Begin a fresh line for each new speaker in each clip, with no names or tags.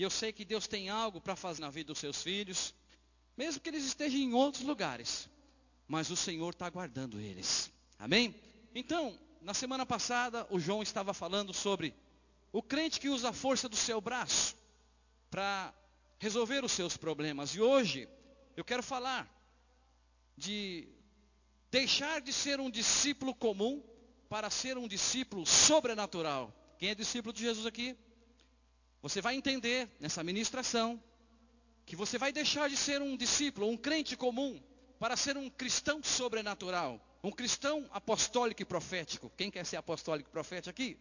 E eu sei que Deus tem algo para fazer na vida dos seus filhos, mesmo que eles estejam em outros lugares, mas o Senhor está guardando eles. Amém? Então, na semana passada, o João estava falando sobre o crente que usa a força do seu braço para resolver os seus problemas. E hoje eu quero falar de deixar de ser um discípulo comum para ser um discípulo sobrenatural. Quem é discípulo de Jesus aqui? Você vai entender nessa ministração que você vai deixar de ser um discípulo, um crente comum, para ser um cristão sobrenatural, um cristão apostólico e profético. Quem quer ser apostólico e profético aqui?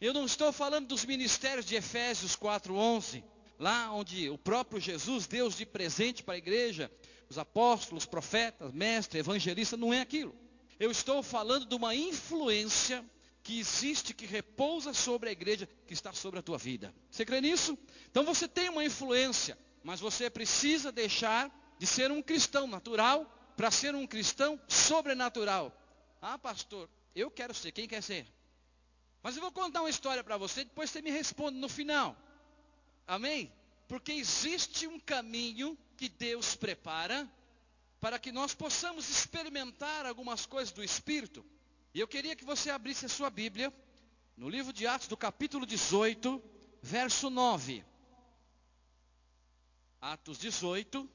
Eu não estou falando dos ministérios de Efésios 4:11 lá onde o próprio Jesus, Deus de presente para a igreja, os apóstolos, profetas, mestre, evangelista, não é aquilo. Eu estou falando de uma influência que existe, que repousa sobre a igreja, que está sobre a tua vida. Você crê nisso? Então você tem uma influência, mas você precisa deixar de ser um cristão natural para ser um cristão sobrenatural. Ah, pastor, eu quero ser. Quem quer ser? Mas eu vou contar uma história para você, depois você me responde no final. Amém? Porque existe um caminho que Deus prepara para que nós possamos experimentar algumas coisas do Espírito. E eu queria que você abrisse a sua Bíblia no livro de Atos, do capítulo 18, verso 9. Atos 18,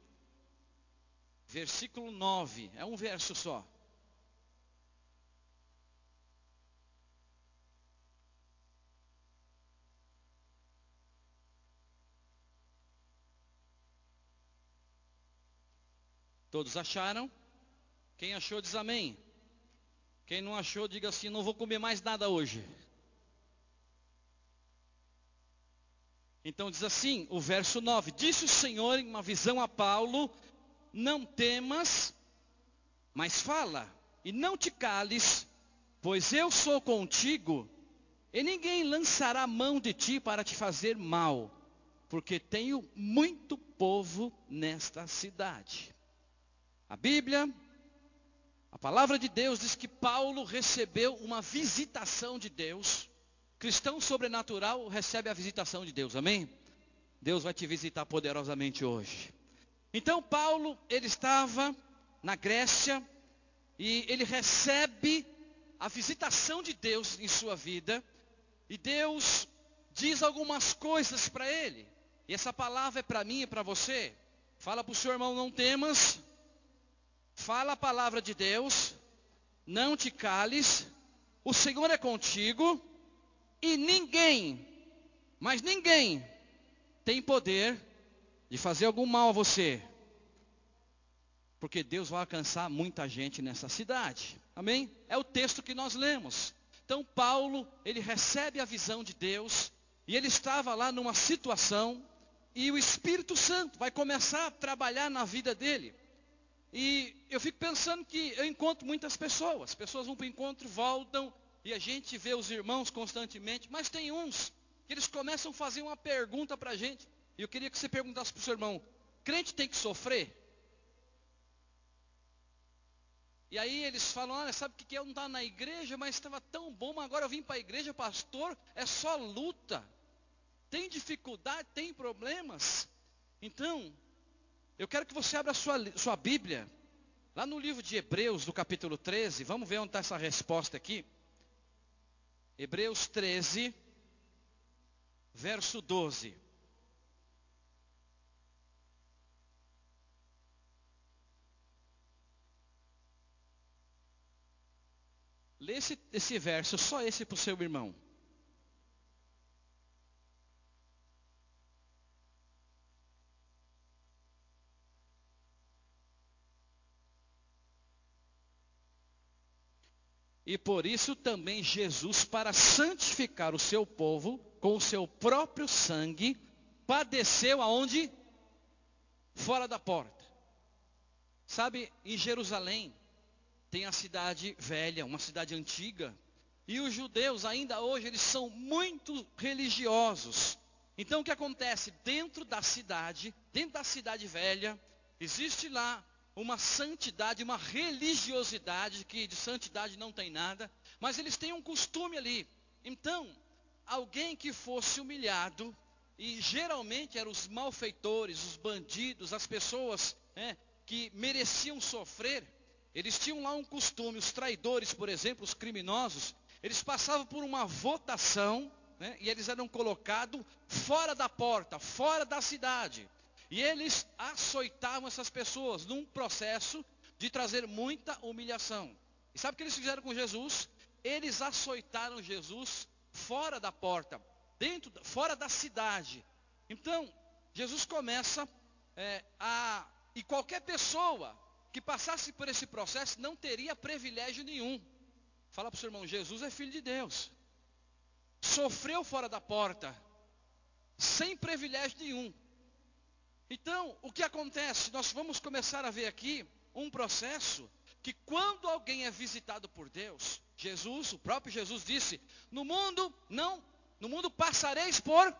versículo 9. É um verso só. Todos acharam? Quem achou diz amém. Quem não achou, diga assim: não vou comer mais nada hoje. Então diz assim, o verso 9: Disse o Senhor em uma visão a Paulo: Não temas, mas fala, e não te cales, pois eu sou contigo, e ninguém lançará mão de ti para te fazer mal, porque tenho muito povo nesta cidade. A Bíblia, a palavra de Deus diz que Paulo recebeu uma visitação de Deus. Cristão sobrenatural recebe a visitação de Deus, amém? Deus vai te visitar poderosamente hoje. Então Paulo, ele estava na Grécia e ele recebe a visitação de Deus em sua vida. E Deus diz algumas coisas para ele. E essa palavra é para mim e para você. Fala para o seu irmão, não temas, Fala a palavra de Deus, não te cales, o Senhor é contigo, e ninguém, mas ninguém, tem poder de fazer algum mal a você. Porque Deus vai alcançar muita gente nessa cidade. Amém? É o texto que nós lemos. Então Paulo, ele recebe a visão de Deus, e ele estava lá numa situação, e o Espírito Santo vai começar a trabalhar na vida dele. E eu fico pensando que eu encontro muitas pessoas. Pessoas vão para o encontro, voltam, e a gente vê os irmãos constantemente. Mas tem uns que eles começam a fazer uma pergunta para a gente. E eu queria que você perguntasse para o seu irmão: crente tem que sofrer? E aí eles falam: olha, sabe o que é? Eu não estava na igreja, mas estava tão bom, agora eu vim para a igreja, pastor, é só luta. Tem dificuldade, tem problemas. Então, eu quero que você abra sua, sua Bíblia, lá no livro de Hebreus, no capítulo 13, vamos ver onde está essa resposta aqui. Hebreus 13, verso 12. Lê esse, esse verso, só esse para o seu irmão. E por isso também Jesus, para santificar o seu povo com o seu próprio sangue, padeceu aonde? Fora da porta. Sabe, em Jerusalém tem a cidade velha, uma cidade antiga, e os judeus ainda hoje eles são muito religiosos. Então o que acontece? Dentro da cidade, dentro da cidade velha, existe lá uma santidade, uma religiosidade, que de santidade não tem nada, mas eles têm um costume ali. Então, alguém que fosse humilhado, e geralmente eram os malfeitores, os bandidos, as pessoas né, que mereciam sofrer. Eles tinham lá um costume, os traidores, por exemplo, os criminosos, eles passavam por uma votação né, e eles eram colocados fora da porta, fora da cidade. E eles açoitavam essas pessoas num processo de trazer muita humilhação. E sabe o que eles fizeram com Jesus? Eles açoitaram Jesus fora da porta, dentro, fora da cidade. Então, Jesus começa é, a. E qualquer pessoa que passasse por esse processo não teria privilégio nenhum. Fala para o seu irmão: Jesus é filho de Deus. Sofreu fora da porta, sem privilégio nenhum. Então, o que acontece? Nós vamos começar a ver aqui um processo que quando alguém é visitado por Deus, Jesus, o próprio Jesus disse: "No mundo não, no mundo passareis por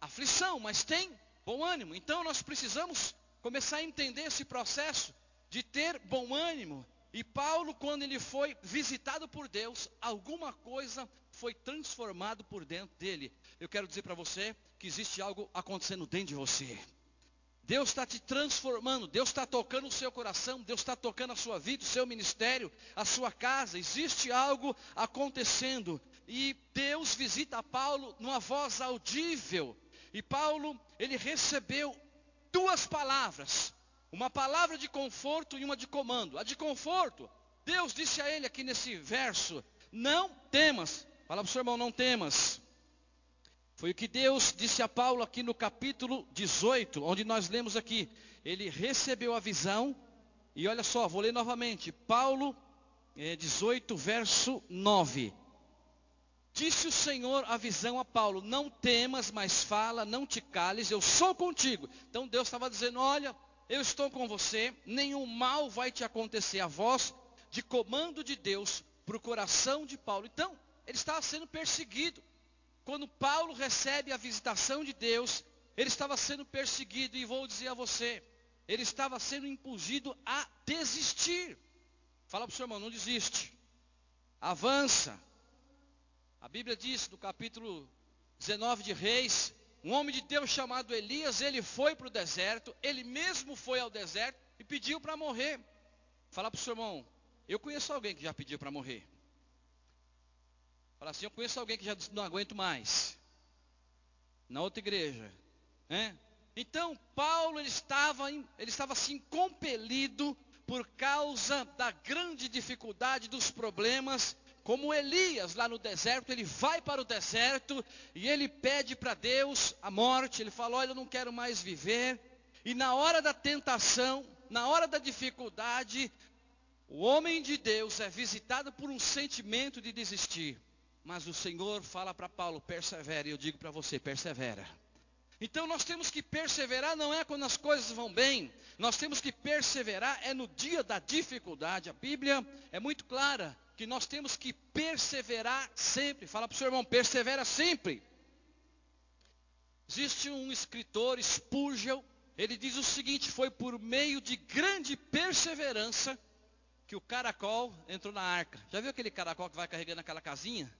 aflição, mas tem bom ânimo". Então nós precisamos começar a entender esse processo de ter bom ânimo. E Paulo, quando ele foi visitado por Deus, alguma coisa foi transformado por dentro dele. Eu quero dizer para você que existe algo acontecendo dentro de você. Deus está te transformando, Deus está tocando o seu coração, Deus está tocando a sua vida, o seu ministério, a sua casa. Existe algo acontecendo. E Deus visita Paulo numa voz audível. E Paulo, ele recebeu duas palavras: uma palavra de conforto e uma de comando. A de conforto, Deus disse a ele aqui nesse verso: Não temas. Fala para o seu irmão: Não temas. Foi o que Deus disse a Paulo aqui no capítulo 18, onde nós lemos aqui. Ele recebeu a visão, e olha só, vou ler novamente. Paulo é, 18, verso 9. Disse o Senhor a visão a Paulo: Não temas, mas fala, não te cales, eu sou contigo. Então Deus estava dizendo: Olha, eu estou com você, nenhum mal vai te acontecer. A voz de comando de Deus para o coração de Paulo. Então, ele estava sendo perseguido. Quando Paulo recebe a visitação de Deus, ele estava sendo perseguido, e vou dizer a você, ele estava sendo impulsivo a desistir. Fala para o seu irmão, não desiste. Avança. A Bíblia diz no capítulo 19 de Reis, um homem de Deus chamado Elias, ele foi para o deserto, ele mesmo foi ao deserto e pediu para morrer. Fala para o seu irmão, eu conheço alguém que já pediu para morrer. Fala assim, eu conheço alguém que já disse, não aguento mais. Na outra igreja. Né? Então, Paulo ele estava, ele estava assim compelido por causa da grande dificuldade dos problemas, como Elias lá no deserto, ele vai para o deserto e ele pede para Deus a morte. Ele fala: Olha, eu não quero mais viver. E na hora da tentação, na hora da dificuldade, o homem de Deus é visitado por um sentimento de desistir. Mas o Senhor fala para Paulo: persevera, e eu digo para você: persevera. Então nós temos que perseverar, não é quando as coisas vão bem, nós temos que perseverar, é no dia da dificuldade. A Bíblia é muito clara que nós temos que perseverar sempre. Fala para o seu irmão: persevera sempre. Existe um escritor, Spurgeon, ele diz o seguinte: foi por meio de grande perseverança que o caracol entrou na arca. Já viu aquele caracol que vai carregando aquela casinha?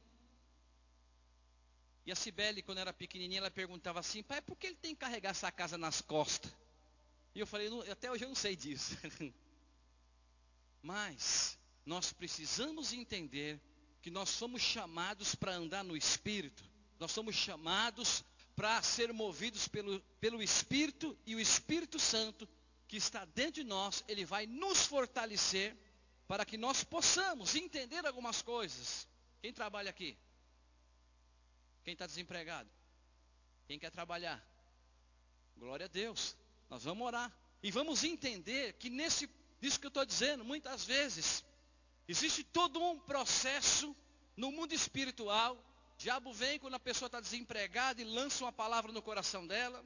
E a Cibele, quando era pequenininha, ela perguntava assim, pai, por que ele tem que carregar essa casa nas costas? E eu falei, até hoje eu não sei disso. Mas nós precisamos entender que nós somos chamados para andar no Espírito. Nós somos chamados para ser movidos pelo, pelo Espírito e o Espírito Santo que está dentro de nós, ele vai nos fortalecer para que nós possamos entender algumas coisas. Quem trabalha aqui? Quem está desempregado? Quem quer trabalhar? Glória a Deus. Nós vamos orar. E vamos entender que nesse, isso que eu estou dizendo, muitas vezes, existe todo um processo no mundo espiritual. O diabo vem quando a pessoa está desempregada e lança uma palavra no coração dela.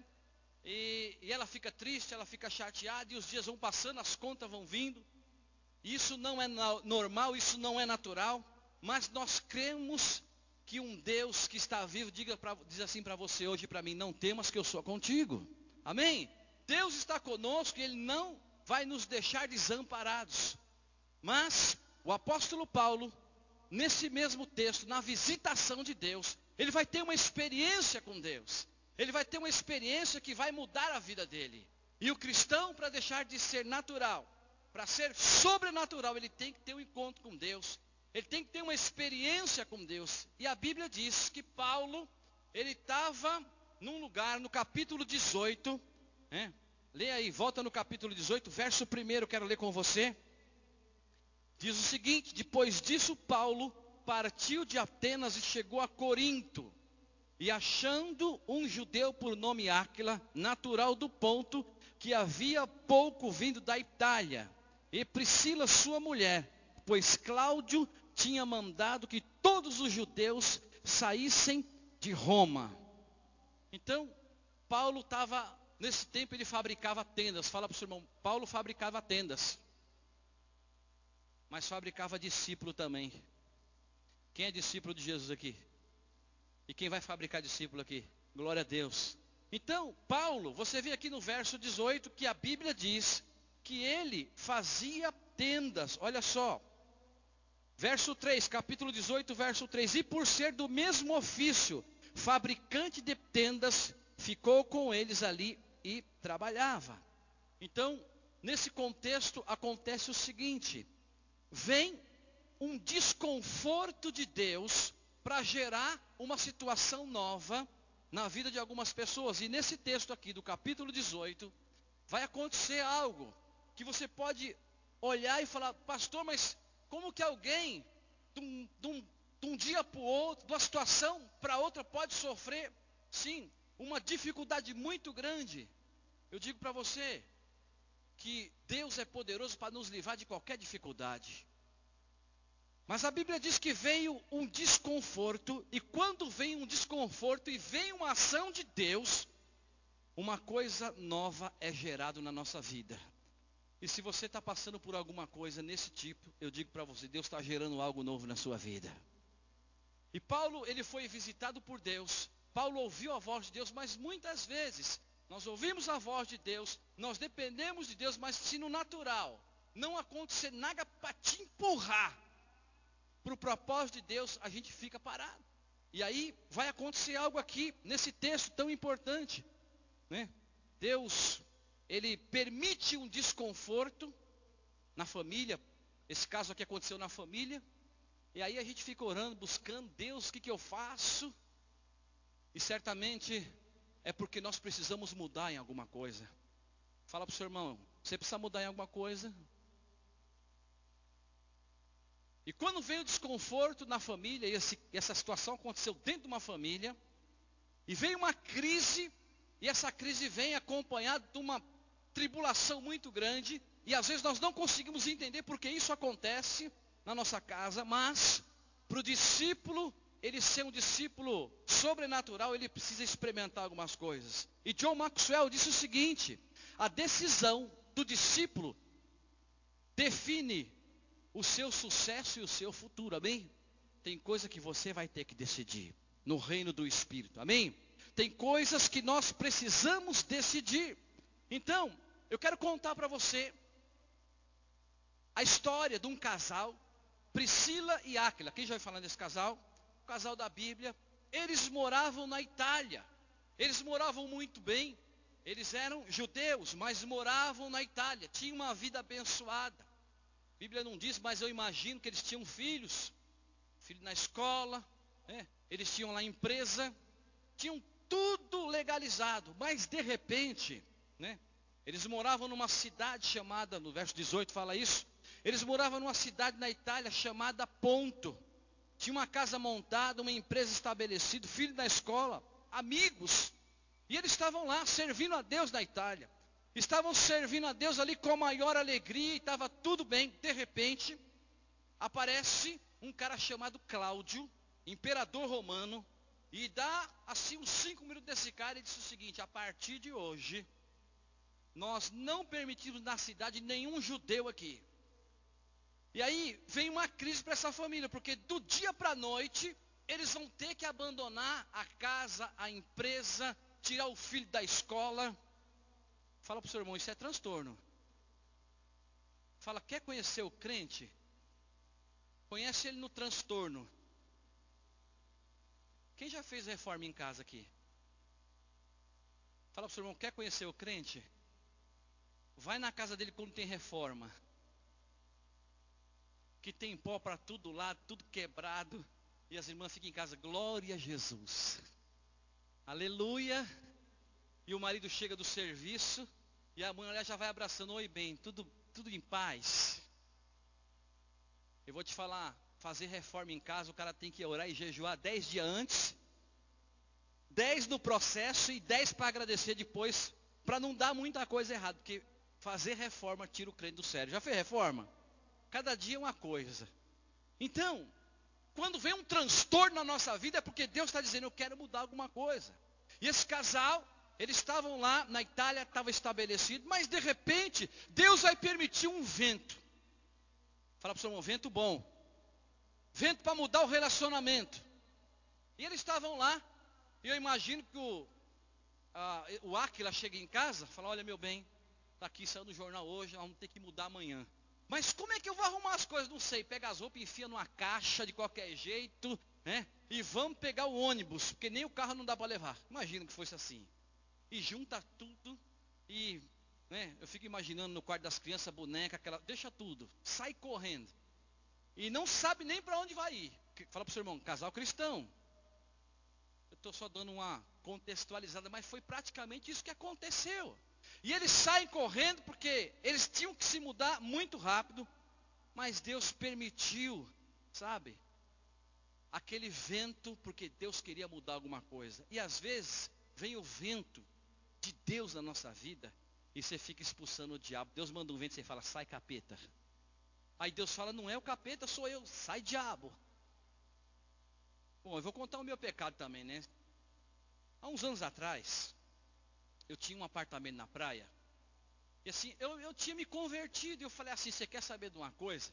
E, e ela fica triste, ela fica chateada, e os dias vão passando, as contas vão vindo. Isso não é normal, isso não é natural, mas nós cremos que um Deus que está vivo diga pra, diz assim para você hoje para mim: não temas que eu sou contigo. Amém? Deus está conosco e Ele não vai nos deixar desamparados. Mas o apóstolo Paulo, nesse mesmo texto, na visitação de Deus, ele vai ter uma experiência com Deus. ele vai ter uma experiência que vai mudar a vida dele. E o cristão, para deixar de ser natural, para ser sobrenatural, ele tem que ter um encontro com Deus. Ele tem que ter uma experiência com Deus. E a Bíblia diz que Paulo, ele estava num lugar, no capítulo 18, né? Lê aí, volta no capítulo 18, verso 1, quero ler com você. Diz o seguinte: Depois disso, Paulo partiu de Atenas e chegou a Corinto. E achando um judeu por nome Áquila, natural do ponto, que havia pouco vindo da Itália, e Priscila, sua mulher, pois Cláudio tinha mandado que todos os judeus saíssem de Roma. Então, Paulo estava, nesse tempo ele fabricava tendas. Fala para o seu irmão, Paulo fabricava tendas. Mas fabricava discípulo também. Quem é discípulo de Jesus aqui? E quem vai fabricar discípulo aqui? Glória a Deus. Então, Paulo, você vê aqui no verso 18 que a Bíblia diz que ele fazia tendas. Olha só. Verso 3, capítulo 18, verso 3. E por ser do mesmo ofício, fabricante de tendas, ficou com eles ali e trabalhava. Então, nesse contexto, acontece o seguinte: vem um desconforto de Deus para gerar uma situação nova na vida de algumas pessoas. E nesse texto aqui do capítulo 18, vai acontecer algo que você pode olhar e falar, pastor, mas como que alguém, de um, de um, de um dia para o outro, de uma situação para outra, pode sofrer, sim, uma dificuldade muito grande? Eu digo para você que Deus é poderoso para nos livrar de qualquer dificuldade. Mas a Bíblia diz que veio um desconforto, e quando vem um desconforto e vem uma ação de Deus, uma coisa nova é gerada na nossa vida. E se você está passando por alguma coisa nesse tipo, eu digo para você, Deus está gerando algo novo na sua vida. E Paulo, ele foi visitado por Deus. Paulo ouviu a voz de Deus, mas muitas vezes nós ouvimos a voz de Deus, nós dependemos de Deus, mas se no natural não acontecer nada para te empurrar, para o propósito de Deus, a gente fica parado. E aí vai acontecer algo aqui, nesse texto tão importante. Né? Deus, Ele permite um desconforto na família. Esse caso aqui aconteceu na família. E aí a gente fica orando, buscando, Deus, o que, que eu faço? E certamente é porque nós precisamos mudar em alguma coisa. Fala para o seu irmão, você precisa mudar em alguma coisa? E quando vem o desconforto na família, e esse, essa situação aconteceu dentro de uma família, e vem uma crise, e essa crise vem acompanhada de uma tribulação muito grande, e às vezes nós não conseguimos entender porque isso acontece na nossa casa, mas para o discípulo, ele ser um discípulo sobrenatural, ele precisa experimentar algumas coisas. E John Maxwell disse o seguinte: a decisão do discípulo define o seu sucesso e o seu futuro, amém? Tem coisa que você vai ter que decidir no reino do Espírito, amém? Tem coisas que nós precisamos decidir. Então, eu quero contar para você a história de um casal, Priscila e Áquila. Quem já vai falando desse casal? O casal da Bíblia. Eles moravam na Itália. Eles moravam muito bem. Eles eram judeus, mas moravam na Itália. Tinham uma vida abençoada. A Bíblia não diz, mas eu imagino que eles tinham filhos, filho na escola, né? eles tinham lá empresa, tinham tudo legalizado, mas de repente, né? Eles moravam numa cidade chamada, no verso 18 fala isso, eles moravam numa cidade na Itália chamada Ponto. Tinha uma casa montada, uma empresa estabelecida, filho da escola, amigos. E eles estavam lá servindo a Deus na Itália estavam servindo a Deus ali com a maior alegria e estava tudo bem. De repente, aparece um cara chamado Cláudio, imperador romano, e dá assim uns cinco minutos desse cara e disse o seguinte: a partir de hoje, nós não permitimos na cidade nenhum judeu aqui. E aí vem uma crise para essa família, porque do dia para a noite eles vão ter que abandonar a casa, a empresa, tirar o filho da escola. Fala para o seu irmão, isso é transtorno. Fala, quer conhecer o crente? Conhece ele no transtorno. Quem já fez reforma em casa aqui? Fala para o seu irmão, quer conhecer o crente? Vai na casa dele quando tem reforma. Que tem pó para tudo lá, tudo quebrado. E as irmãs ficam em casa, glória a Jesus. Aleluia. E o marido chega do serviço. E a mulher já vai abraçando, oi bem, tudo, tudo em paz. Eu vou te falar, fazer reforma em casa, o cara tem que orar e jejuar dez dias antes, dez no processo e dez para agradecer depois, para não dar muita coisa errada, porque fazer reforma tira o crente do sério. Já fez reforma? Cada dia uma coisa. Então, quando vem um transtorno na nossa vida, é porque Deus está dizendo, eu quero mudar alguma coisa. E esse casal, eles estavam lá na Itália, estava estabelecido, mas de repente, Deus vai permitir um vento. Fala para o um vento bom. Vento para mudar o relacionamento. E eles estavam lá, e eu imagino que o, a, o Aquila chega em casa, fala, olha meu bem, está aqui, saiu no jornal hoje, vamos ter que mudar amanhã. Mas como é que eu vou arrumar as coisas? Não sei, pega as roupas, enfia numa caixa de qualquer jeito, né? E vamos pegar o ônibus, porque nem o carro não dá para levar. Imagina que fosse assim. E junta tudo e né? Eu fico imaginando no quarto das crianças, boneca, aquela, deixa tudo, sai correndo. E não sabe nem para onde vai ir. Fala para o seu irmão, casal cristão. Eu estou só dando uma contextualizada, mas foi praticamente isso que aconteceu. E eles saem correndo porque eles tinham que se mudar muito rápido, mas Deus permitiu, sabe? Aquele vento, porque Deus queria mudar alguma coisa. E às vezes vem o vento de Deus na nossa vida e você fica expulsando o diabo. Deus manda um vento e você fala, sai capeta. Aí Deus fala, não é o capeta, sou eu, sai diabo. Bom, eu vou contar o meu pecado também, né? Há uns anos atrás, eu tinha um apartamento na praia. E assim, eu, eu tinha me convertido. E eu falei assim: você quer saber de uma coisa?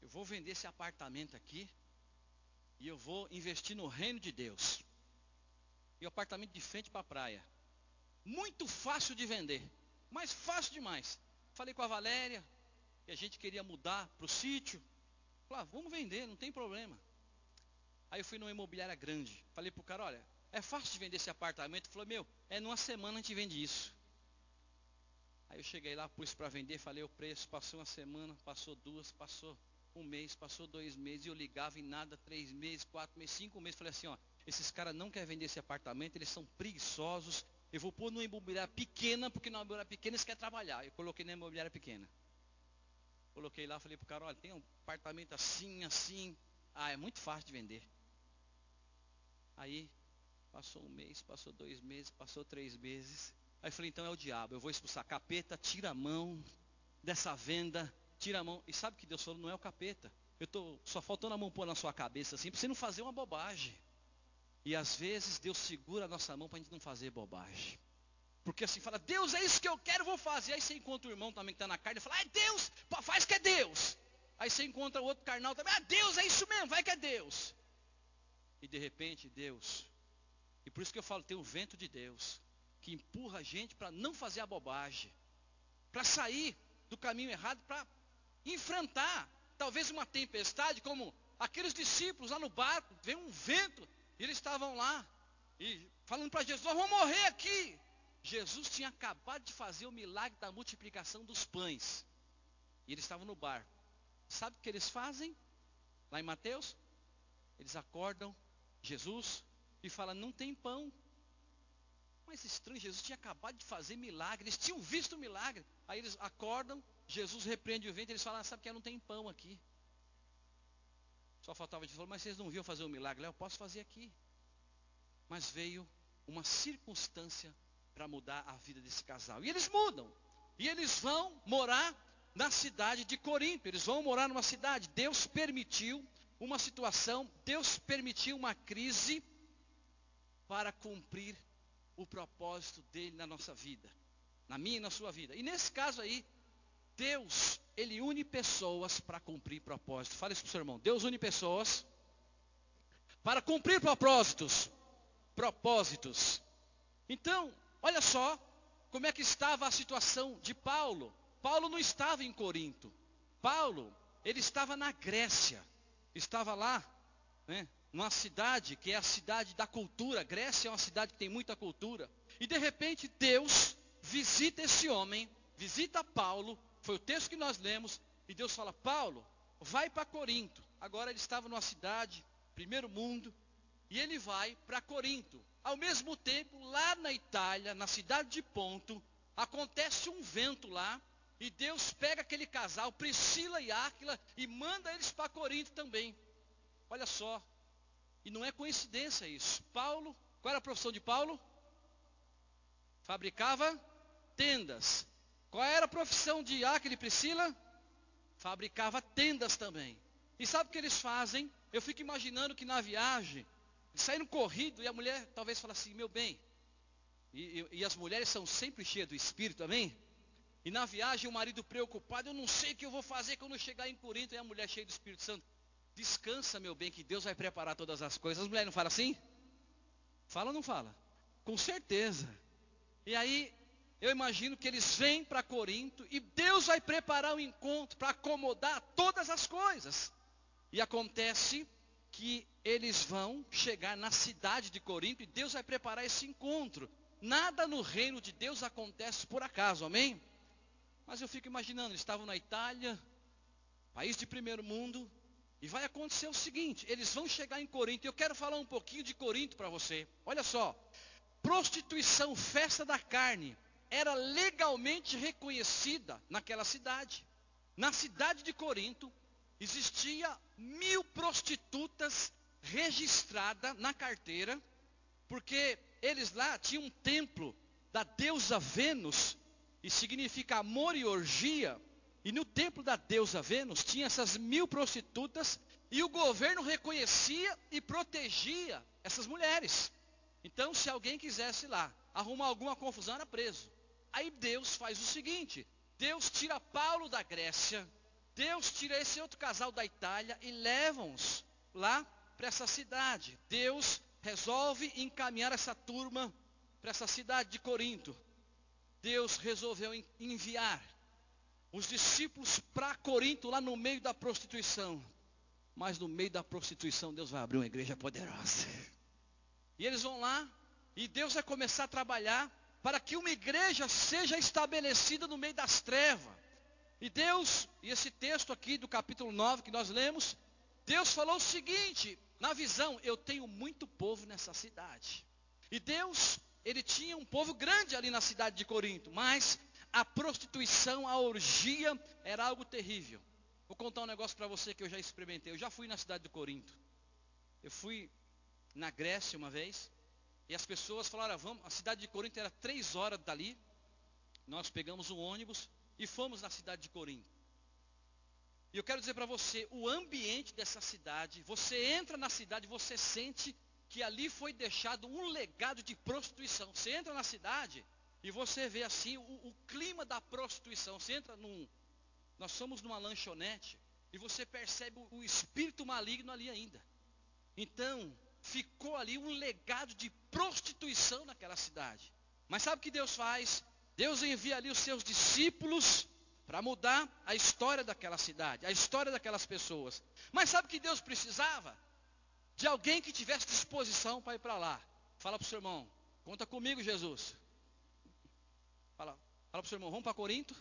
Eu vou vender esse apartamento aqui. E eu vou investir no reino de Deus. E o apartamento de frente para a praia. Muito fácil de vender mas fácil demais. Falei com a Valéria, que a gente queria mudar para o sítio. Falei, ah, vamos vender, não tem problema. Aí eu fui numa imobiliária grande. Falei para o cara, olha, é fácil de vender esse apartamento. Ele falou, meu, é numa semana a gente vende isso. Aí eu cheguei lá, pus para vender, falei o preço, passou uma semana, passou duas, passou um mês, passou dois meses, e eu ligava em nada, três meses, quatro meses, cinco meses, falei assim, ó, esses caras não querem vender esse apartamento, eles são preguiçosos, eu vou pôr numa imobiliária pequena, porque na imobiliária pequena eles querem trabalhar. Eu coloquei na imobiliária pequena. Coloquei lá, falei pro cara, olha, tem um apartamento assim, assim. Ah, é muito fácil de vender. Aí, passou um mês, passou dois meses, passou três meses. Aí falei, então é o diabo, eu vou expulsar capeta, tira a mão dessa venda, tira a mão. E sabe que Deus falou, não é o capeta. Eu estou só faltando a mão pôr na sua cabeça assim, para você não fazer uma bobagem. E às vezes Deus segura a nossa mão para a gente não fazer bobagem. Porque assim fala, Deus, é isso que eu quero, vou fazer. Aí você encontra o irmão também que está na carne e fala, é Deus, faz que é Deus. Aí você encontra o outro carnal também, ah, Deus, é isso mesmo, vai que é Deus. E de repente, Deus. E por isso que eu falo, tem o vento de Deus, que empurra a gente para não fazer a bobagem, para sair do caminho errado, para enfrentar talvez uma tempestade, como aqueles discípulos lá no barco, vem um vento, e eles estavam lá e falando para Jesus: vamos morrer aqui. Jesus tinha acabado de fazer o milagre da multiplicação dos pães. E eles estavam no bar. Sabe o que eles fazem? Lá em Mateus? Eles acordam Jesus e falam: Não tem pão. Mas estranho, Jesus tinha acabado de fazer milagre. Eles tinham visto o milagre. Aí eles acordam, Jesus repreende o vento. Eles falam: ah, Sabe que não tem pão aqui. Só faltava de falar, mas vocês não viram fazer um milagre? Eu posso fazer aqui. Mas veio uma circunstância para mudar a vida desse casal. E eles mudam. E eles vão morar na cidade de Corinto. Eles vão morar numa cidade. Deus permitiu uma situação, Deus permitiu uma crise para cumprir o propósito dele na nossa vida, na minha e na sua vida. E nesse caso aí, Deus, ele une pessoas para cumprir propósitos. Fala isso para o seu irmão. Deus une pessoas para cumprir propósitos. Propósitos. Então, olha só como é que estava a situação de Paulo. Paulo não estava em Corinto. Paulo, ele estava na Grécia. Estava lá, né, numa cidade que é a cidade da cultura. Grécia é uma cidade que tem muita cultura. E de repente Deus visita esse homem, visita Paulo, foi o texto que nós lemos, e Deus fala: Paulo, vai para Corinto. Agora ele estava numa cidade, primeiro mundo, e ele vai para Corinto. Ao mesmo tempo, lá na Itália, na cidade de Ponto, acontece um vento lá, e Deus pega aquele casal, Priscila e Áquila, e manda eles para Corinto também. Olha só, e não é coincidência isso. Paulo, qual era a profissão de Paulo? Fabricava tendas. Qual era a profissão de Áquila e Priscila? Fabricava tendas também. E sabe o que eles fazem? Eu fico imaginando que na viagem, saíram corrido e a mulher talvez fala assim, meu bem, e, e, e, as mulheres são sempre cheias do Espírito, amém? E na viagem o marido preocupado, eu não sei o que eu vou fazer quando chegar em Corinto, e a mulher cheia do Espírito Santo, descansa meu bem, que Deus vai preparar todas as coisas. As mulheres não falam assim? Fala ou não fala? Com certeza. E aí, eu imagino que eles vêm para Corinto e Deus vai preparar o um encontro para acomodar todas as coisas. E acontece que eles vão chegar na cidade de Corinto e Deus vai preparar esse encontro. Nada no reino de Deus acontece por acaso, amém? Mas eu fico imaginando, eles estavam na Itália, país de primeiro mundo, e vai acontecer o seguinte: eles vão chegar em Corinto. Eu quero falar um pouquinho de Corinto para você. Olha só, prostituição, festa da carne, era legalmente reconhecida naquela cidade. Na cidade de Corinto, existia mil prostitutas registradas na carteira, porque eles lá tinham um templo da deusa Vênus, e significa amor e orgia, e no templo da deusa Vênus tinha essas mil prostitutas, e o governo reconhecia e protegia essas mulheres. Então, se alguém quisesse lá arrumar alguma confusão, era preso. Aí Deus faz o seguinte: Deus tira Paulo da Grécia, Deus tira esse outro casal da Itália e leva-os lá para essa cidade. Deus resolve encaminhar essa turma para essa cidade de Corinto. Deus resolveu enviar os discípulos para Corinto, lá no meio da prostituição. Mas no meio da prostituição, Deus vai abrir uma igreja poderosa. E eles vão lá, e Deus vai começar a trabalhar para que uma igreja seja estabelecida no meio das trevas. E Deus, e esse texto aqui do capítulo 9 que nós lemos, Deus falou o seguinte, na visão, eu tenho muito povo nessa cidade. E Deus, ele tinha um povo grande ali na cidade de Corinto, mas a prostituição, a orgia era algo terrível. Vou contar um negócio para você que eu já experimentei. Eu já fui na cidade de Corinto. Eu fui na Grécia uma vez, e as pessoas falaram, vamos, a cidade de Corinto era três horas dali. Nós pegamos um ônibus, e fomos na cidade de Corinto. E eu quero dizer para você, o ambiente dessa cidade, você entra na cidade, você sente que ali foi deixado um legado de prostituição. Você entra na cidade e você vê assim o, o clima da prostituição. Você entra num. Nós somos numa lanchonete e você percebe o, o espírito maligno ali ainda. Então, ficou ali um legado de prostituição naquela cidade. Mas sabe o que Deus faz? Deus envia ali os seus discípulos para mudar a história daquela cidade, a história daquelas pessoas. Mas sabe que Deus precisava? De alguém que tivesse disposição para ir para lá. Fala para o seu irmão, conta comigo, Jesus. Fala, fala para o seu irmão, vamos para Corinto?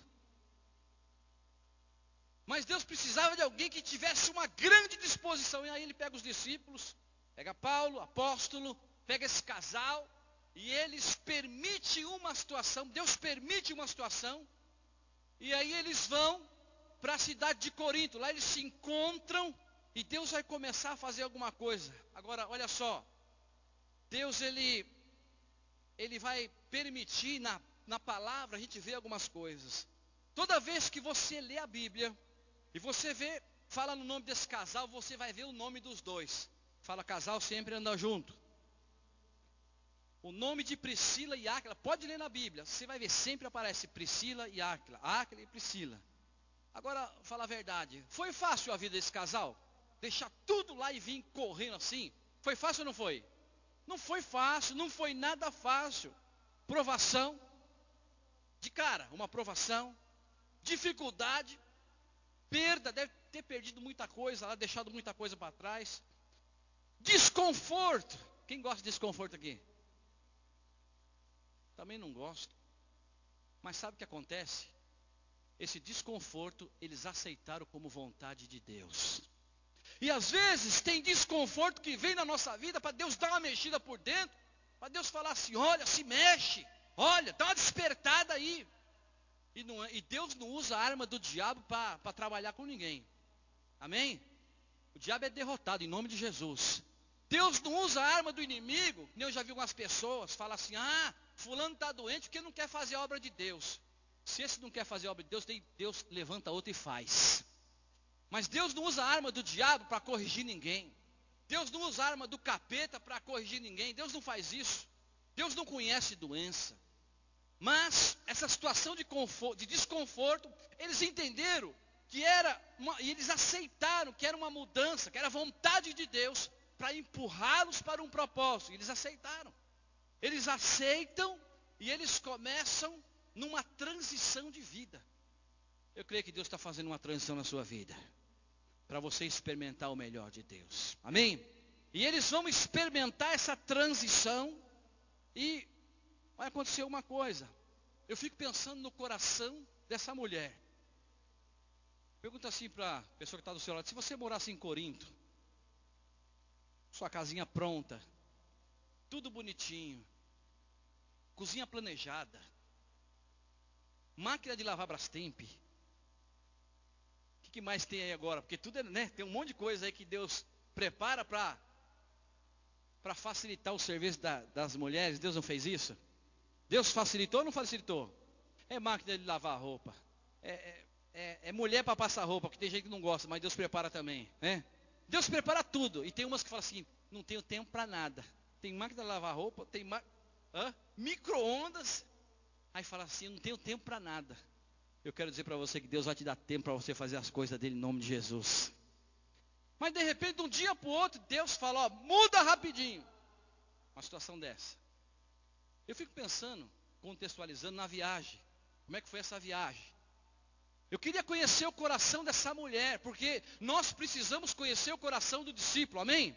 Mas Deus precisava de alguém que tivesse uma grande disposição. E aí ele pega os discípulos, pega Paulo, apóstolo, pega esse casal, e eles permitem uma situação, Deus permite uma situação, e aí eles vão para a cidade de Corinto, lá eles se encontram e Deus vai começar a fazer alguma coisa. Agora, olha só, Deus ele ele vai permitir na, na palavra a gente ver algumas coisas. Toda vez que você lê a Bíblia e você vê, fala no nome desse casal, você vai ver o nome dos dois. Fala casal sempre anda junto. O nome de Priscila e Áquila, pode ler na Bíblia, você vai ver, sempre aparece Priscila e Áquila, Áquila e Priscila. Agora, fala a verdade, foi fácil a vida desse casal? Deixar tudo lá e vir correndo assim? Foi fácil ou não foi? Não foi fácil, não foi nada fácil. Provação, de cara, uma provação, dificuldade, perda, deve ter perdido muita coisa lá, deixado muita coisa para trás. desconforto. Quem gosta de desconforto aqui? Também não gosto. Mas sabe o que acontece? Esse desconforto eles aceitaram como vontade de Deus. E às vezes tem desconforto que vem na nossa vida para Deus dar uma mexida por dentro, para Deus falar assim: olha, se mexe, olha, dá uma despertada aí. E, não, é, e Deus não usa a arma do diabo para trabalhar com ninguém. Amém? O diabo é derrotado em nome de Jesus. Deus não usa a arma do inimigo, eu já vi algumas pessoas falar assim: ah, fulano está doente porque não quer fazer a obra de Deus. Se esse não quer fazer a obra de Deus, Deus levanta outro e faz. Mas Deus não usa a arma do diabo para corrigir ninguém. Deus não usa a arma do capeta para corrigir ninguém. Deus não faz isso. Deus não conhece doença. Mas essa situação de, conforto, de desconforto, eles entenderam que era, uma, e eles aceitaram que era uma mudança, que era vontade de Deus para empurrá-los para um propósito. E eles aceitaram. Eles aceitam e eles começam numa transição de vida. Eu creio que Deus está fazendo uma transição na sua vida para você experimentar o melhor de Deus. Amém? E eles vão experimentar essa transição e vai acontecer uma coisa. Eu fico pensando no coração dessa mulher. Pergunta assim para a pessoa que está do seu lado: se você morasse em Corinto, sua casinha pronta, tudo bonitinho, cozinha planejada, máquina de lavar Brastemp, que mais tem aí agora? Porque tudo é, né? Tem um monte de coisa aí que Deus prepara para para facilitar o serviço da, das mulheres. Deus não fez isso? Deus facilitou ou não facilitou? É máquina de lavar roupa. É, é, é, é mulher para passar roupa, porque tem gente que não gosta, mas Deus prepara também. Né? Deus prepara tudo. E tem umas que falam assim, não tenho tempo para nada. Tem máquina de lavar roupa, tem micro-ondas. Aí fala assim, não tenho tempo para nada. Eu quero dizer para você que Deus vai te dar tempo para você fazer as coisas dele em nome de Jesus. Mas de repente, de um dia para o outro, Deus fala: ó, muda rapidinho. Uma situação dessa. Eu fico pensando, contextualizando na viagem. Como é que foi essa viagem? Eu queria conhecer o coração dessa mulher, porque nós precisamos conhecer o coração do discípulo, amém?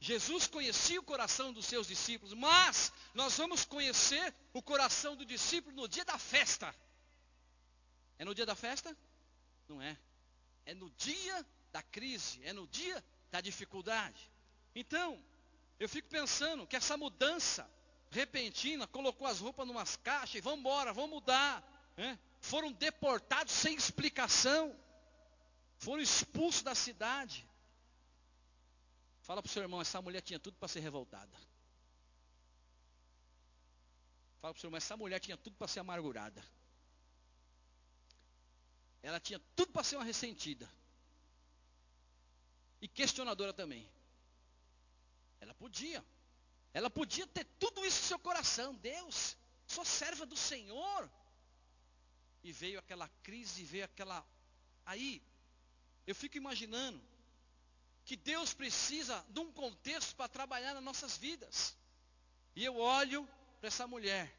Jesus conhecia o coração dos seus discípulos, mas nós vamos conhecer o coração do discípulo no dia da festa. É no dia da festa? Não é. É no dia da crise, é no dia da dificuldade. Então, eu fico pensando que essa mudança repentina colocou as roupas numas caixas e vamos embora, vamos mudar. Né? Foram deportados sem explicação. Foram expulsos da cidade. Fala para o seu irmão, essa mulher tinha tudo para ser revoltada. Fala para o seu irmão, essa mulher tinha tudo para ser amargurada. Ela tinha tudo para ser uma ressentida. E questionadora também. Ela podia. Ela podia ter tudo isso no seu coração. Deus, sou serva do Senhor. E veio aquela crise, veio aquela. Aí, eu fico imaginando que Deus precisa de um contexto para trabalhar nas nossas vidas. E eu olho para essa mulher.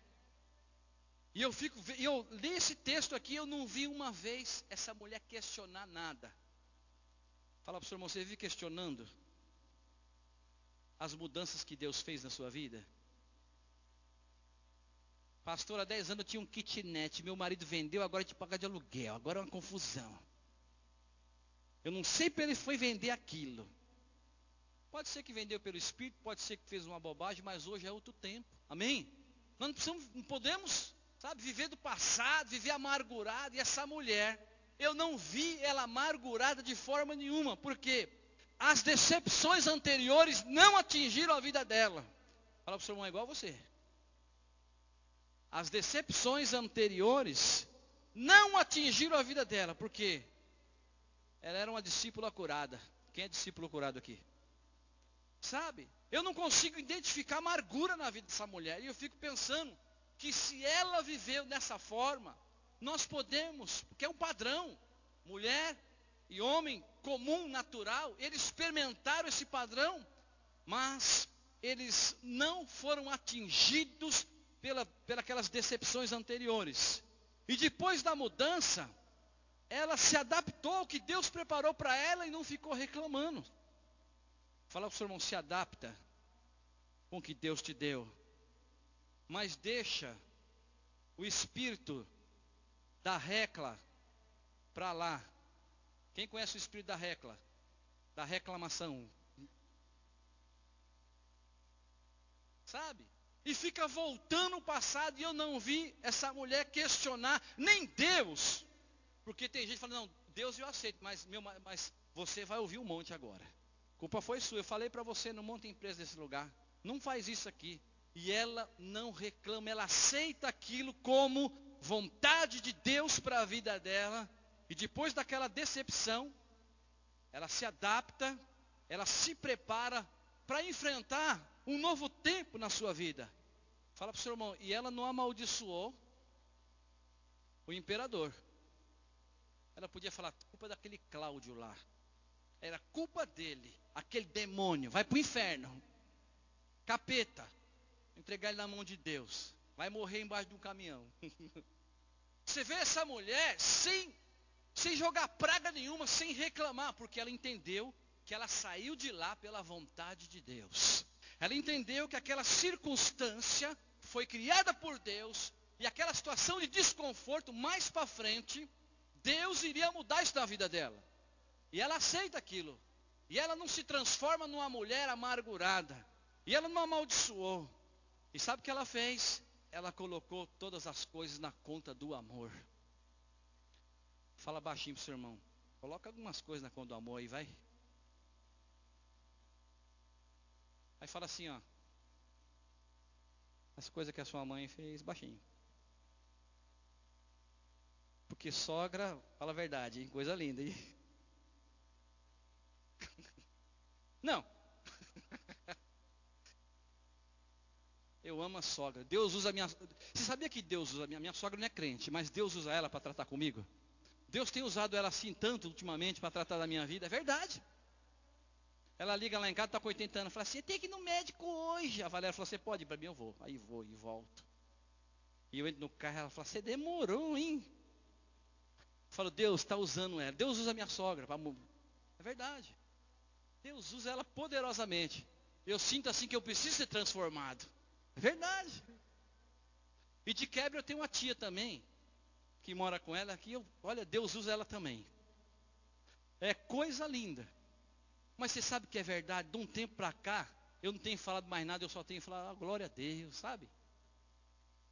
E eu fico, eu li esse texto aqui, eu não vi uma vez essa mulher questionar nada. Fala para o seu irmão, você vive questionando as mudanças que Deus fez na sua vida? Pastor, há 10 anos eu tinha um kitnet, meu marido vendeu, agora te pagar de aluguel, agora é uma confusão. Eu não sei para ele foi vender aquilo. Pode ser que vendeu pelo Espírito, pode ser que fez uma bobagem, mas hoje é outro tempo. Amém? Nós não, precisamos, não podemos Sabe, viver do passado, viver amargurado. E essa mulher, eu não vi ela amargurada de forma nenhuma, porque as decepções anteriores não atingiram a vida dela. Fala para o seu irmão, é igual a você. As decepções anteriores não atingiram a vida dela, porque ela era uma discípula curada. Quem é discípulo curado aqui? Sabe? Eu não consigo identificar amargura na vida dessa mulher. E eu fico pensando, que se ela viveu dessa forma, nós podemos, porque é um padrão, mulher e homem comum, natural, eles experimentaram esse padrão, mas eles não foram atingidos pela, pelas decepções anteriores. E depois da mudança, ela se adaptou ao que Deus preparou para ela e não ficou reclamando. Fala para o seu irmão, se adapta com o que Deus te deu. Mas deixa o espírito da recla para lá. Quem conhece o espírito da recla? Da reclamação. Sabe? E fica voltando o passado e eu não vi essa mulher questionar nem Deus. Porque tem gente falando, não, Deus eu aceito, mas, meu, mas você vai ouvir um monte agora. Culpa foi sua. Eu falei para você, não monta empresa nesse lugar. Não faz isso aqui. E ela não reclama, ela aceita aquilo como vontade de Deus para a vida dela. E depois daquela decepção, ela se adapta, ela se prepara para enfrentar um novo tempo na sua vida. Fala para o seu irmão, e ela não amaldiçoou o imperador. Ela podia falar, culpa daquele Cláudio lá. Era culpa dele, aquele demônio, vai para o inferno. Capeta, entregar ele na mão de Deus. Vai morrer embaixo de um caminhão. Você vê essa mulher sem, sem jogar praga nenhuma, sem reclamar, porque ela entendeu que ela saiu de lá pela vontade de Deus. Ela entendeu que aquela circunstância foi criada por Deus e aquela situação de desconforto mais para frente, Deus iria mudar isso na vida dela. E ela aceita aquilo. E ela não se transforma numa mulher amargurada. E ela não amaldiçoou. E sabe o que ela fez? Ela colocou todas as coisas na conta do amor. Fala baixinho pro seu irmão. Coloca algumas coisas na conta do amor aí, vai. Aí fala assim, ó. As coisas que a sua mãe fez baixinho. Porque sogra, fala a verdade, hein? coisa linda. Hein? Não. Eu amo a sogra. Deus usa a minha. Você sabia que Deus usa a minha? Minha sogra não é crente, mas Deus usa ela para tratar comigo? Deus tem usado ela assim tanto ultimamente para tratar da minha vida. É verdade. Ela liga lá em casa, está com 80 anos, fala assim, tem que ir no médico hoje. A Valéria falou, você pode ir para mim? Eu vou. Aí vou e volto. E eu entro no carro, ela fala, você demorou, hein? Eu falo, Deus está usando ela. Deus usa minha sogra. Pra... É verdade. Deus usa ela poderosamente. Eu sinto assim que eu preciso ser transformado. É verdade. E de quebra eu tenho uma tia também, que mora com ela aqui. Olha, Deus usa ela também. É coisa linda. Mas você sabe que é verdade, de um tempo para cá, eu não tenho falado mais nada, eu só tenho falado, ah, glória a Deus, sabe?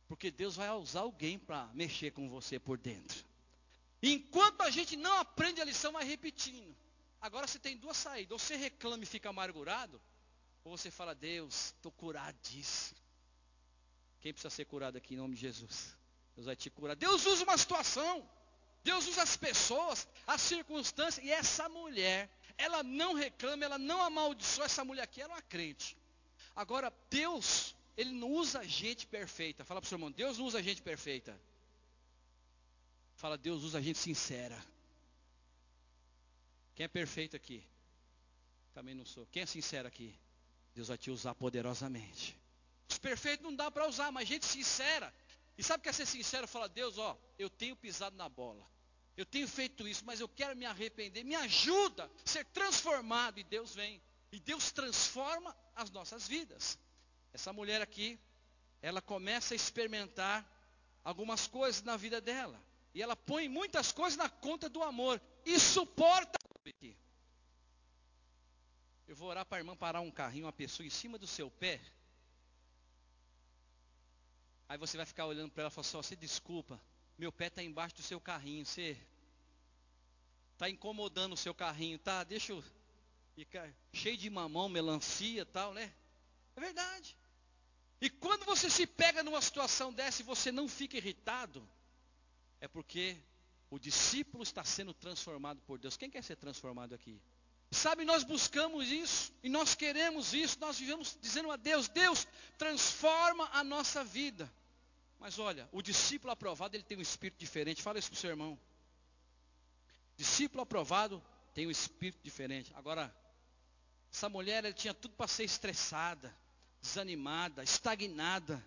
Porque Deus vai usar alguém para mexer com você por dentro. Enquanto a gente não aprende a lição, vai repetindo. Agora você tem duas saídas. Ou você reclama e fica amargurado, ou você fala, Deus, estou curadíssimo. Quem precisa ser curado aqui em nome de Jesus? Deus vai te curar. Deus usa uma situação. Deus usa as pessoas, as circunstâncias. E essa mulher, ela não reclama, ela não amaldiçoa. Essa mulher aqui era uma crente. Agora, Deus, Ele não usa gente perfeita. Fala para o seu irmão, Deus não usa gente perfeita. Fala, Deus usa gente sincera. Quem é perfeito aqui? Também não sou. Quem é sincero aqui? Deus vai te usar poderosamente. Os perfeitos não dá para usar, mas gente sincera. E sabe o que é ser sincero? Fala, Deus, ó, eu tenho pisado na bola. Eu tenho feito isso, mas eu quero me arrepender. Me ajuda a ser transformado. E Deus vem. E Deus transforma as nossas vidas. Essa mulher aqui, ela começa a experimentar algumas coisas na vida dela. E ela põe muitas coisas na conta do amor. E suporta. Eu vou orar para a irmã parar um carrinho, uma pessoa em cima do seu pé. Aí você vai ficar olhando para ela e falar assim, você desculpa, meu pé está embaixo do seu carrinho, você está incomodando o seu carrinho, tá? Deixa eu ficar cheio de mamão, melancia tal, né? É verdade. E quando você se pega numa situação dessa e você não fica irritado, é porque o discípulo está sendo transformado por Deus. Quem quer ser transformado aqui? Sabe, nós buscamos isso e nós queremos isso, nós vivemos dizendo a Deus: Deus, transforma a nossa vida. Mas olha, o discípulo aprovado, ele tem um espírito diferente. Fala isso para o seu irmão. Discípulo aprovado tem um espírito diferente. Agora, essa mulher, ela tinha tudo para ser estressada, desanimada, estagnada.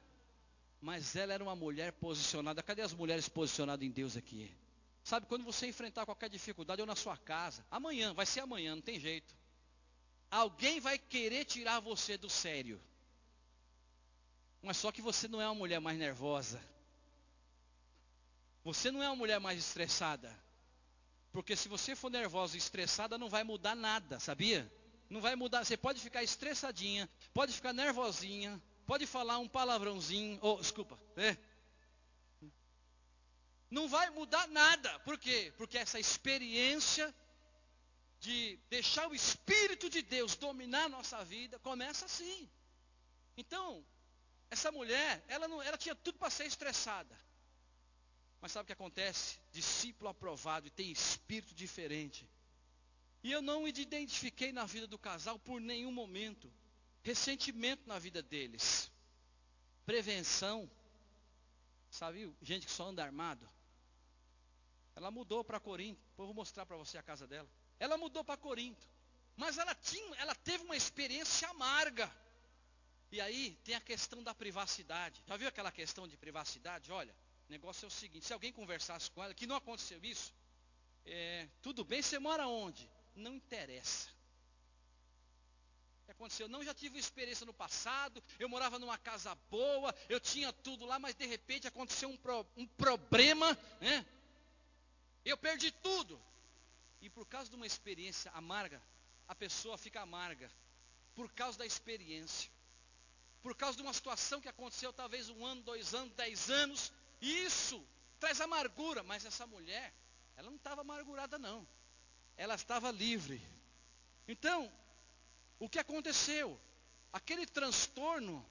Mas ela era uma mulher posicionada. Cadê as mulheres posicionadas em Deus aqui? Sabe, quando você enfrentar qualquer dificuldade, ou na sua casa, amanhã, vai ser amanhã, não tem jeito. alguém vai querer tirar você do sério. Mas só que você não é uma mulher mais nervosa. Você não é uma mulher mais estressada. Porque se você for nervosa e estressada, não vai mudar nada, sabia? Não vai mudar. Você pode ficar estressadinha, pode ficar nervosinha, pode falar um palavrãozinho, oh, desculpa, né? Não vai mudar nada. Por quê? Porque essa experiência de deixar o Espírito de Deus dominar a nossa vida começa assim. Então, essa mulher, ela, não, ela tinha tudo para ser estressada. Mas sabe o que acontece? Discípulo aprovado e tem espírito diferente. E eu não me identifiquei na vida do casal por nenhum momento. Ressentimento na vida deles. Prevenção. Sabe, gente que só anda armado. Ela mudou para Corinto. Depois eu vou mostrar para você a casa dela. Ela mudou para Corinto. Mas ela tinha, ela teve uma experiência amarga. E aí tem a questão da privacidade. Já viu aquela questão de privacidade? Olha, o negócio é o seguinte: se alguém conversasse com ela, que não aconteceu isso, é, tudo bem, você mora onde? Não interessa. O que aconteceu? Não, já tive experiência no passado, eu morava numa casa boa, eu tinha tudo lá, mas de repente aconteceu um, pro, um problema, né? Eu perdi tudo. E por causa de uma experiência amarga, a pessoa fica amarga. Por causa da experiência por causa de uma situação que aconteceu talvez um ano, dois anos, dez anos, e isso traz amargura, mas essa mulher, ela não estava amargurada não, ela estava livre. Então, o que aconteceu? Aquele transtorno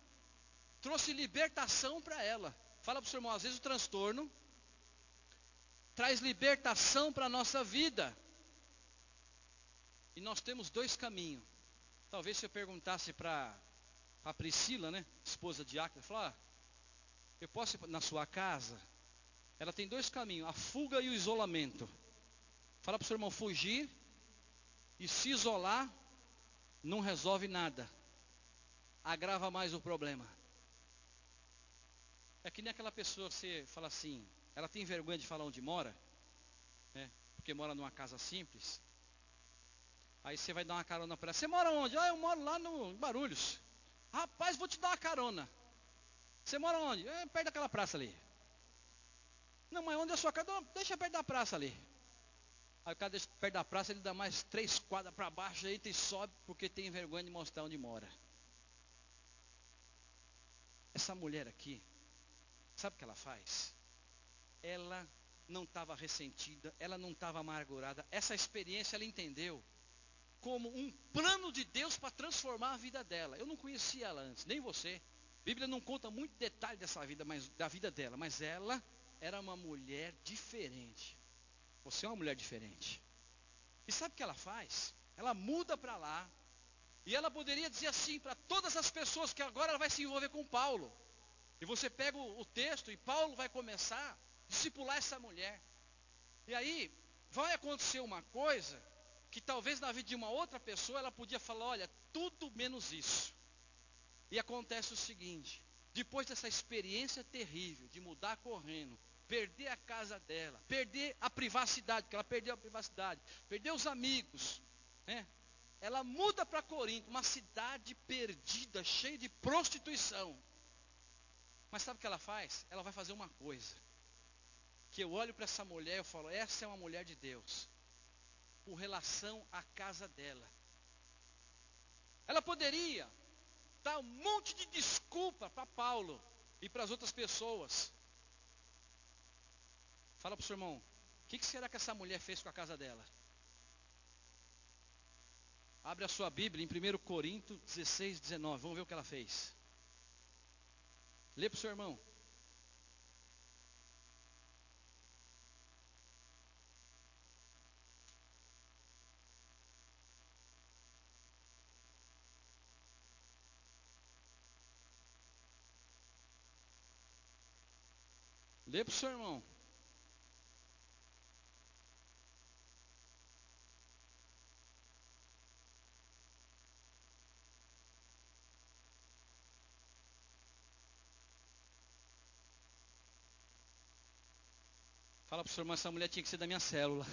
trouxe libertação para ela. Fala para o seu irmão, às vezes o transtorno traz libertação para a nossa vida. E nós temos dois caminhos. Talvez se eu perguntasse para a Priscila, né, esposa de Acre, falou: ah, eu posso ir na sua casa? Ela tem dois caminhos: a fuga e o isolamento. Fala para o seu irmão fugir e se isolar não resolve nada, agrava mais o problema. É que nem aquela pessoa que você fala assim, ela tem vergonha de falar onde mora, né, porque mora numa casa simples. Aí você vai dar uma carona para ela. Você mora onde? Ah, eu moro lá no Barulhos. Rapaz, vou te dar uma carona. Você mora onde? É, perto daquela praça ali. Não, mas onde é a sua casa? Deixa perto da praça ali. Aí o cara deixa perto da praça, ele dá mais três quadras para baixo, aí e sobe, porque tem vergonha de mostrar onde mora. Essa mulher aqui, sabe o que ela faz? Ela não estava ressentida, ela não estava amargurada. Essa experiência ela entendeu como um plano de Deus para transformar a vida dela. Eu não conhecia ela antes, nem você. A Bíblia não conta muito detalhe dessa vida, mas da vida dela, mas ela era uma mulher diferente. Você é uma mulher diferente. E sabe o que ela faz? Ela muda para lá. E ela poderia dizer assim para todas as pessoas que agora ela vai se envolver com Paulo. E você pega o, o texto e Paulo vai começar discipular essa mulher. E aí vai acontecer uma coisa que talvez na vida de uma outra pessoa ela podia falar, olha, tudo menos isso. E acontece o seguinte: depois dessa experiência terrível de mudar correndo, perder a casa dela, perder a privacidade, porque ela perdeu a privacidade, perder os amigos, né? Ela muda para Corinto, uma cidade perdida, cheia de prostituição. Mas sabe o que ela faz? Ela vai fazer uma coisa. Que eu olho para essa mulher e eu falo, essa é uma mulher de Deus com relação à casa dela. Ela poderia dar um monte de desculpa para Paulo e para as outras pessoas. Fala para o seu irmão, o que, que será que essa mulher fez com a casa dela? Abre a sua Bíblia em 1 Coríntios 16, 19. Vamos ver o que ela fez. Lê para o seu irmão. Lê para o seu irmão. Fala para o seu irmão, essa mulher tinha que ser da minha célula.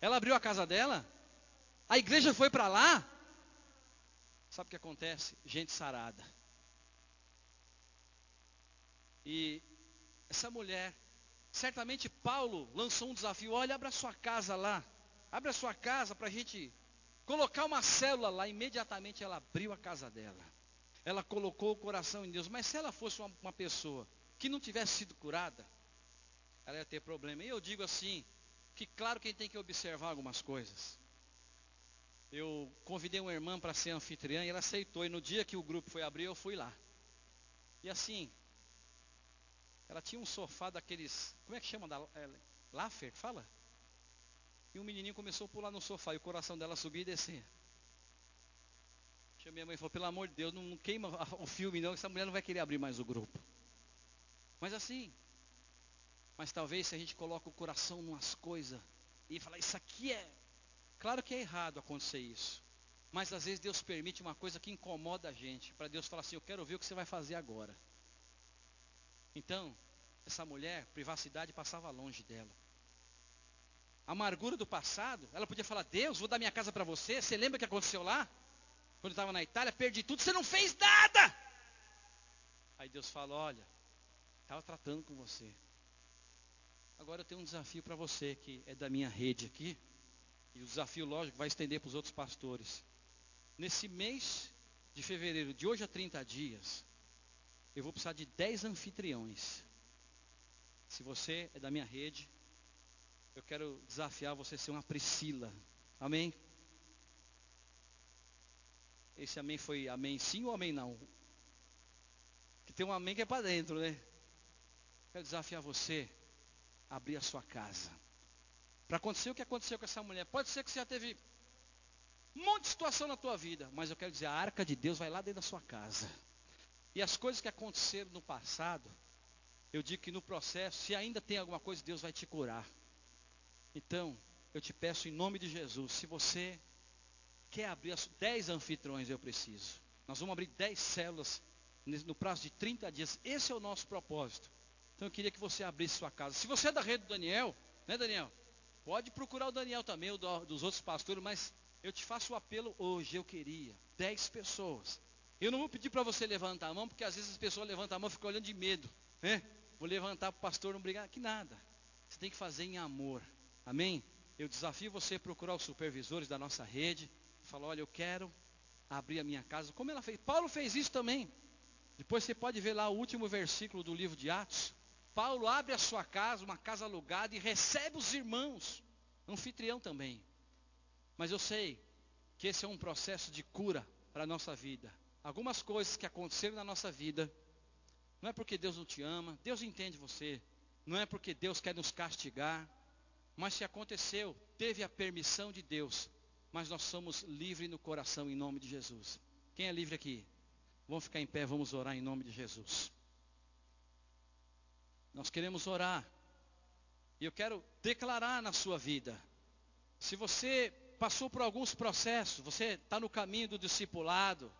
Ela abriu a casa dela A igreja foi para lá. Sabe o que acontece? Gente sarada. E essa mulher, certamente Paulo lançou um desafio: olha, abra sua casa lá. Abra a sua casa para a gente colocar uma célula lá. Imediatamente ela abriu a casa dela. Ela colocou o coração em Deus. Mas se ela fosse uma, uma pessoa que não tivesse sido curada, ela ia ter problema. E eu digo assim, que claro que a gente tem que observar algumas coisas. Eu convidei uma irmã para ser anfitriã e ela aceitou. E no dia que o grupo foi abrir, eu fui lá. E assim, ela tinha um sofá daqueles, como é que chama? Da, é, Laffer, fala? E um menininho começou a pular no sofá e o coração dela subia e descia. Chamei a mãe e falou, pelo amor de Deus, não queima o filme não, essa mulher não vai querer abrir mais o grupo. Mas assim, mas talvez se a gente coloca o coração numas coisas e fala, isso aqui é. Claro que é errado acontecer isso. Mas às vezes Deus permite uma coisa que incomoda a gente. Para Deus falar assim, eu quero ver o que você vai fazer agora. Então, essa mulher, privacidade passava longe dela. A amargura do passado, ela podia falar, Deus, vou dar minha casa para você. Você lembra o que aconteceu lá? Quando estava na Itália, perdi tudo, você não fez nada. Aí Deus fala, olha, estava tratando com você. Agora eu tenho um desafio para você que é da minha rede aqui. E o desafio, lógico, vai estender para os outros pastores. Nesse mês de fevereiro, de hoje a 30 dias, eu vou precisar de 10 anfitriões. Se você é da minha rede, eu quero desafiar você a ser uma Priscila. Amém? Esse amém foi amém sim ou amém não? Que tem um amém que é para dentro, né? Quero desafiar você a abrir a sua casa. Para acontecer o que aconteceu com essa mulher. Pode ser que você já teve um monte de situação na tua vida, mas eu quero dizer, a arca de Deus vai lá dentro da sua casa. E as coisas que aconteceram no passado, eu digo que no processo, se ainda tem alguma coisa, Deus vai te curar. Então, eu te peço em nome de Jesus, se você quer abrir as 10 anfitriões, eu preciso. Nós vamos abrir 10 células no prazo de 30 dias. Esse é o nosso propósito. Então eu queria que você abrisse sua casa. Se você é da rede do Daniel, né, Daniel? Pode procurar o Daniel também, o dos outros pastores, mas eu te faço o apelo hoje. Eu queria 10 pessoas eu não vou pedir para você levantar a mão, porque às vezes as pessoas levantam a mão e ficam olhando de medo. Né? Vou levantar para o pastor não brigar. Que nada. Você tem que fazer em amor. Amém? Eu desafio você a procurar os supervisores da nossa rede. Falar, olha, eu quero abrir a minha casa. Como ela fez? Paulo fez isso também. Depois você pode ver lá o último versículo do livro de Atos. Paulo abre a sua casa, uma casa alugada, e recebe os irmãos. Anfitrião também. Mas eu sei que esse é um processo de cura para a nossa vida algumas coisas que aconteceram na nossa vida, não é porque Deus não te ama, Deus entende você, não é porque Deus quer nos castigar, mas se aconteceu, teve a permissão de Deus, mas nós somos livres no coração em nome de Jesus. Quem é livre aqui? Vamos ficar em pé, vamos orar em nome de Jesus. Nós queremos orar. E eu quero declarar na sua vida. Se você passou por alguns processos, você está no caminho do discipulado,